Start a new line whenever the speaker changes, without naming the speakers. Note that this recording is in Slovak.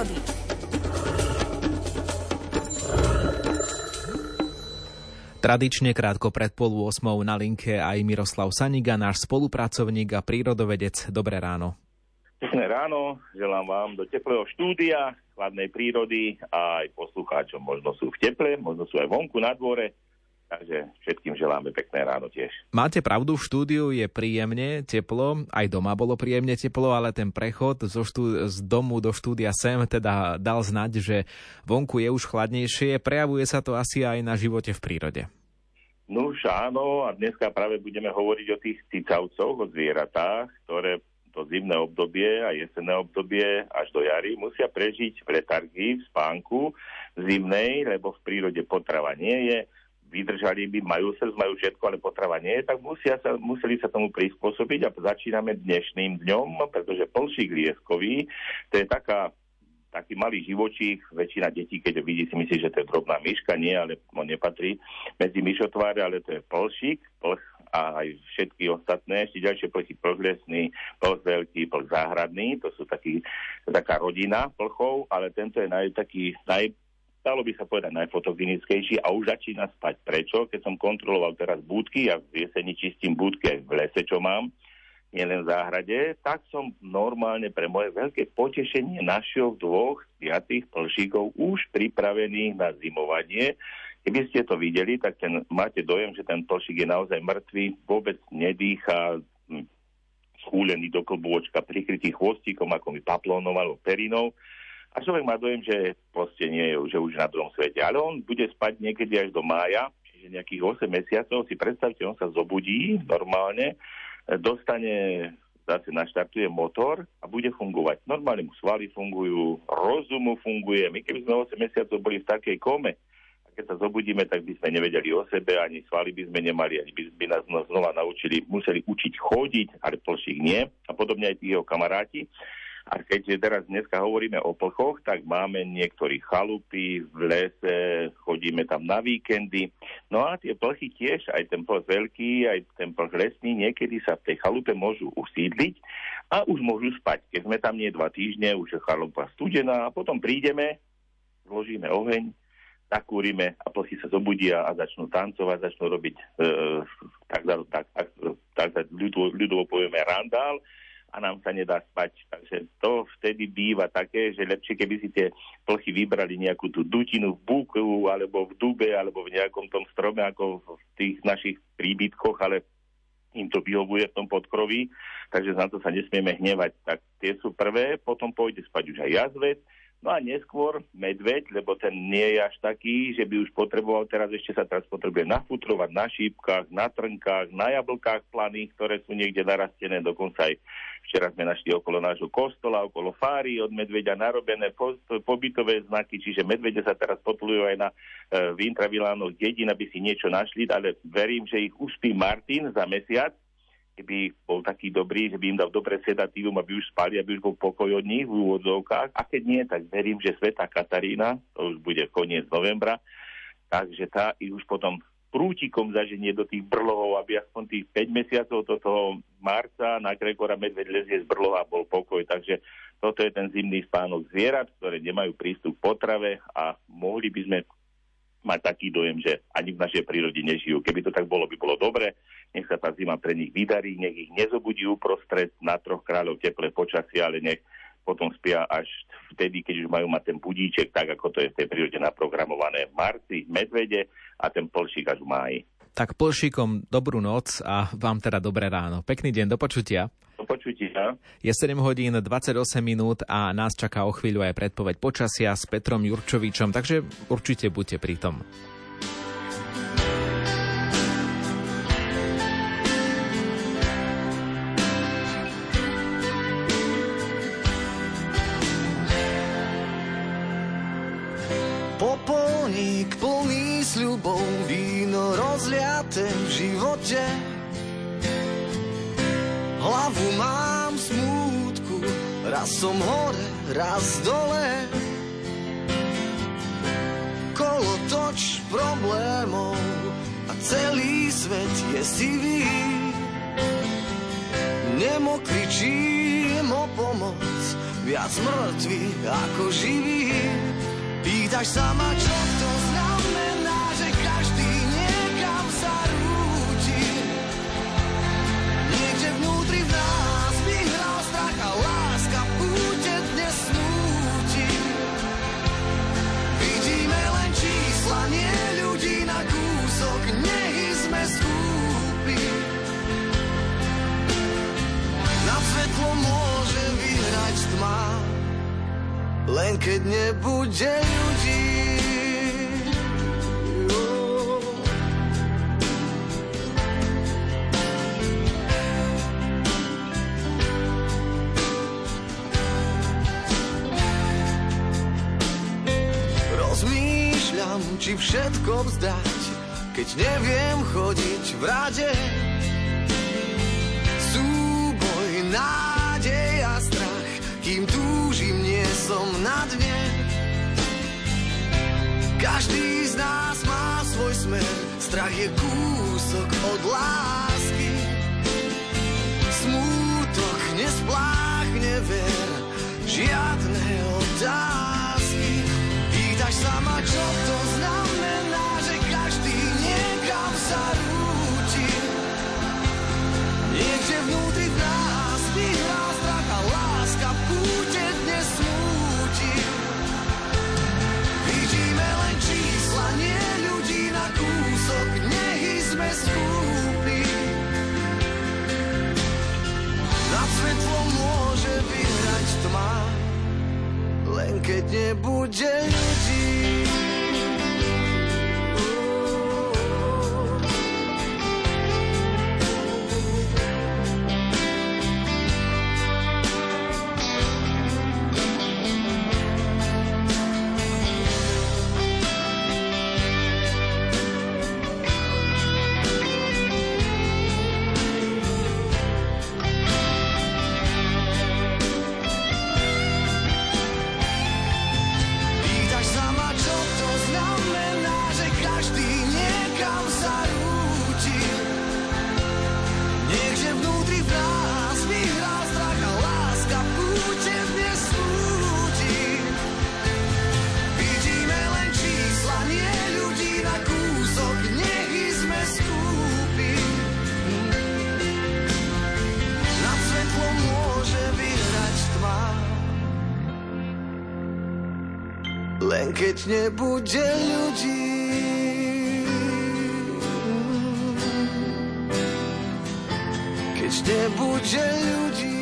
prírody.
Tradične krátko pred pol 8 na linke aj Miroslav Saniga, náš spolupracovník a prírodovedec. Dobré ráno.
Pekné ráno, želám vám do teplého štúdia, chladnej prírody a aj poslucháčom. Možno sú v teple, možno sú aj vonku na dvore, takže všetkým želáme pekné ráno tiež.
Máte pravdu, v štúdiu je príjemne teplo, aj doma bolo príjemne teplo, ale ten prechod zo štú, z domu do štúdia sem teda dal znať, že vonku je už chladnejšie, prejavuje sa to asi aj na živote v prírode.
No už áno, a dneska práve budeme hovoriť o tých cicavcoch, o zvieratách, ktoré to zimné obdobie a jesenné obdobie až do jary musia prežiť v letargii, v spánku zimnej, lebo v prírode potrava nie je, vydržali by, majú srdc, majú všetko, ale potrava nie tak musia sa, museli sa tomu prispôsobiť a začíname dnešným dňom, pretože plšík lieskový, to je taká taký malý živočích, väčšina detí, keď ho vidí, si myslí, že to je drobná myška, nie, ale on nepatrí medzi myšotváre, ale to je plšík, plch a aj všetky ostatné, ešte ďalšie plchy plch lesný, plch veľký, plch záhradný, to sú taký, taká rodina plchov, ale tento je naj, taký naj, dalo by sa povedať najfotogenickejší a už začína spať. Prečo? Keď som kontroloval teraz búdky, ja v jeseni čistím búdky aj v lese, čo mám, nielen v záhrade, tak som normálne pre moje veľké potešenie našiel dvoch piatých plšíkov už pripravených na zimovanie. Keby ste to videli, tak ten, máte dojem, že ten plšík je naozaj mŕtvý, vôbec nedýcha, hm, schúlený do klbôčka, prikrytý chvostíkom, ako mi paplónom perinou. A človek má dojem, že proste nie je že už na druhom svete. Ale on bude spať niekedy až do mája, čiže nejakých 8 mesiacov. Si predstavte, on sa zobudí normálne, dostane zase naštartuje motor a bude fungovať. Normálne mu svaly fungujú, rozum funguje. My keby sme 8 mesiacov boli v takej kome, a keď sa zobudíme, tak by sme nevedeli o sebe, ani svaly by sme nemali, ani by, by nás znova naučili, museli učiť chodiť, ale plších nie. A podobne aj tí jeho kamaráti. A keď teraz dneska hovoríme o plchoch, tak máme niektorí chalupy v lese, chodíme tam na víkendy. No a tie plchy tiež, aj ten plch veľký, aj ten plch lesný, niekedy sa v tej chalupe môžu usídliť a už môžu spať. Keď sme tam nie dva týždne, už je chalupa studená a potom prídeme, zložíme oheň, nakúrime a plchy sa zobudia a začnú tancovať, začnú robiť e, tak, tak, tak, tak, ľudovo povieme randál a nám sa nedá spať. Takže to vtedy býva také, že lepšie, keby si tie plchy vybrali nejakú tú dutinu v búku, alebo v dube, alebo v nejakom tom strome, ako v tých našich príbytkoch, ale im to vyhovuje v tom podkroví, takže na to sa nesmieme hnevať. Tak tie sú prvé, potom pôjde spať už aj jazvec, No a neskôr medveď, lebo ten nie je až taký, že by už potreboval, teraz ešte sa teraz potrebuje nafutrovať na šípkach, na trnkách, na jablkách planých, ktoré sú niekde narastené, dokonca aj včera sme našli okolo nášho kostola, okolo fáry od medveďa narobené pobytové znaky, čiže medvede sa teraz potlujú aj na e, v intravilánoch dedín, aby si niečo našli, ale verím, že ich uspí Martin za mesiac, keby bol taký dobrý, že by im dal dobre sedatívum, aby už spali, aby už bol pokoj od nich v úvodzovkách. A keď nie, tak verím, že Sveta Katarína, to už bude koniec novembra, takže tá ich už potom prútikom zaženie do tých brlohov, aby aspoň tých 5 mesiacov do toho marca na Gregora Medveď lezie z brlova bol pokoj. Takže toto je ten zimný spánok zvierat, ktoré nemajú prístup k potrave a mohli by sme mať taký dojem, že ani v našej prírode nežijú. Keby to tak bolo, by bolo dobre. Nech sa tá zima pre nich vydarí, nech ich nezobudí uprostred na troch kráľov teplé počasie, ale nech potom spia až vtedy, keď už majú mať ten budíček, tak ako to je v tej prírode naprogramované v marci, medvede a ten plšík až v máji.
Tak plšíkom dobrú noc a vám teda dobré ráno. Pekný deň, do počutia.
Do počutia.
Je 7 hodín 28 minút a nás čaká o chvíľu aj predpoveď počasia s Petrom Jurčovičom, takže určite buďte pri tom.
Popolník plný sľubov, víno rozliate v živote Hlavu mám smutku raz som hore, raz dole. Kolotoč problémov a celý svet je sivý. Nemo kričím o pomoc, viac mŕtvych ako živých. Pýtaš sa ma, čo to nie budzie ludzi. Rozmyślam, czy wszystko zdać Keď nie wiem chodzić w radzie Suboj na kým túžim, nie som na dne. Každý z nás má svoj smer, strach je kúsok od lásky. Smútok nespláchne ver, žiadne otázky. Pýtaš sa ma, čo błękitnie budzie ludzi. Kiecznie budzie ludzi.